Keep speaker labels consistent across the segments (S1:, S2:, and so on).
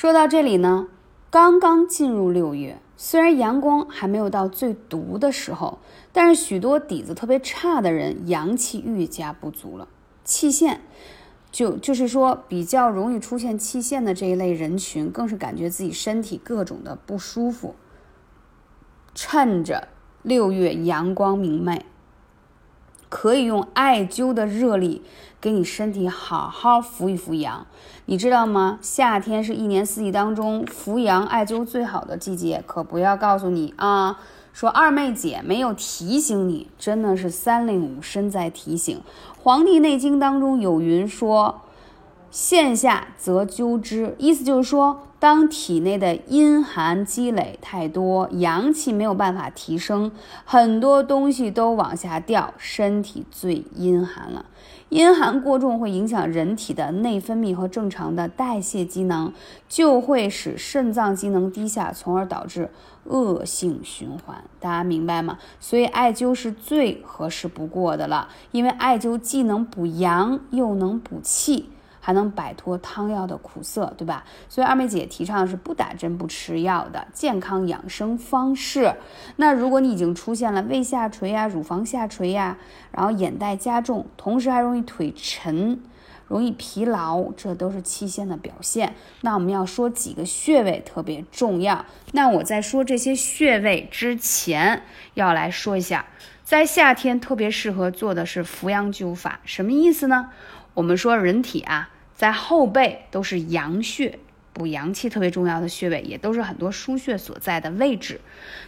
S1: 说到这里呢，刚刚进入六月，虽然阳光还没有到最毒的时候，但是许多底子特别差的人阳气愈加不足了，气陷。就就是说，比较容易出现气陷的这一类人群，更是感觉自己身体各种的不舒服。趁着六月阳光明媚，可以用艾灸的热力给你身体好好扶一扶阳。你知道吗？夏天是一年四季当中扶阳艾灸最好的季节，可不要告诉你啊。说二妹姐没有提醒你，真的是三令五申在提醒。《黄帝内经》当中有云说：“线下则灸之”，意思就是说，当体内的阴寒积累太多，阳气没有办法提升，很多东西都往下掉，身体最阴寒了。阴寒过重会影响人体的内分泌和正常的代谢机能，就会使肾脏机能低下，从而导致恶性循环。大家明白吗？所以艾灸是最合适不过的了，因为艾灸既能补阳，又能补气。还能摆脱汤药的苦涩，对吧？所以二妹姐提倡的是不打针、不吃药的健康养生方式。那如果你已经出现了胃下垂呀、乳房下垂呀，然后眼袋加重，同时还容易腿沉、容易疲劳，这都是气陷的表现。那我们要说几个穴位特别重要。那我在说这些穴位之前，要来说一下，在夏天特别适合做的是扶阳灸法，什么意思呢？我们说人体啊，在后背都是阳穴，补阳气特别重要的穴位，也都是很多腧穴所在的位置。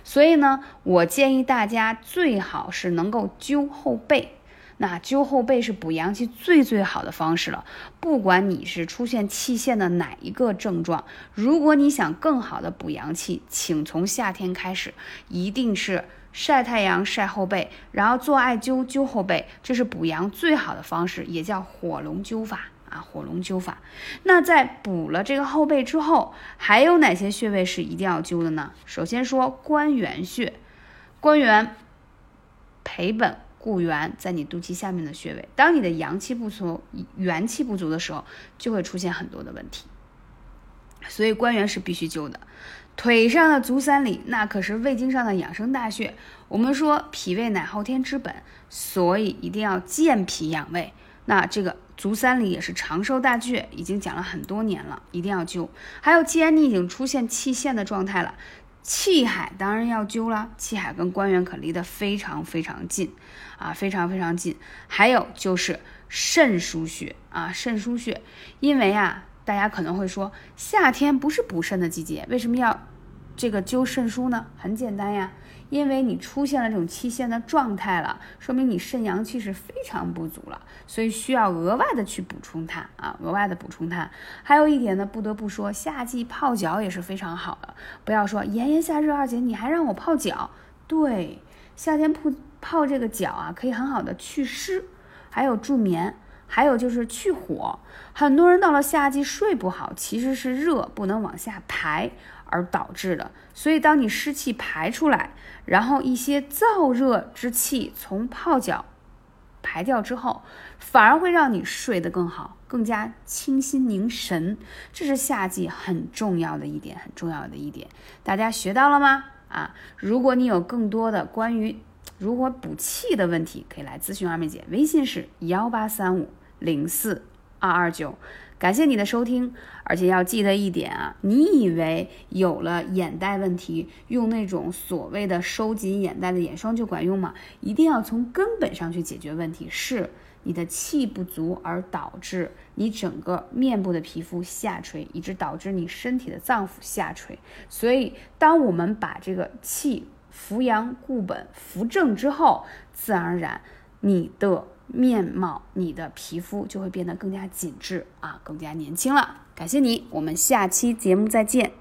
S1: 所以呢，我建议大家最好是能够灸后背。那灸后背是补阳气最最好的方式了。不管你是出现气陷的哪一个症状，如果你想更好的补阳气，请从夏天开始，一定是。晒太阳晒后背，然后做艾灸灸后背，这是补阳最好的方式，也叫火龙灸法啊，火龙灸法。那在补了这个后背之后，还有哪些穴位是一定要灸的呢？首先说关元穴，关元培本固元，在你肚脐下面的穴位。当你的阳气不足、元气不足的时候，就会出现很多的问题，所以关元是必须灸的。腿上的足三里，那可是胃经上的养生大穴。我们说脾胃乃后天之本，所以一定要健脾养胃。那这个足三里也是长寿大穴，已经讲了很多年了，一定要灸。还有，既然你已经出现气陷的状态了，气海当然要灸了。气海跟关元可离得非常非常近啊，非常非常近。还有就是肾腧穴啊，肾腧穴，因为啊。大家可能会说，夏天不是补肾的季节，为什么要这个灸肾腧呢？很简单呀，因为你出现了这种气陷的状态了，说明你肾阳气是非常不足了，所以需要额外的去补充它啊，额外的补充它。还有一点呢，不得不说，夏季泡脚也是非常好的。不要说炎炎夏日二姐，你还让我泡脚？对，夏天泡泡这个脚啊，可以很好的祛湿，还有助眠。还有就是去火，很多人到了夏季睡不好，其实是热不能往下排而导致的。所以当你湿气排出来，然后一些燥热之气从泡脚排掉之后，反而会让你睡得更好，更加清心凝神。这是夏季很重要的一点，很重要的一点，大家学到了吗？啊，如果你有更多的关于如何补气的问题，可以来咨询二妹姐，微信是幺八三五。零四二二九，感谢你的收听，而且要记得一点啊，你以为有了眼袋问题，用那种所谓的收紧眼袋的眼霜就管用吗？一定要从根本上去解决问题，是你的气不足而导致你整个面部的皮肤下垂，以致导致你身体的脏腑下垂。所以，当我们把这个气扶阳固本扶正之后，自然而然你的。面貌，你的皮肤就会变得更加紧致啊，更加年轻了。感谢你，我们下期节目再见。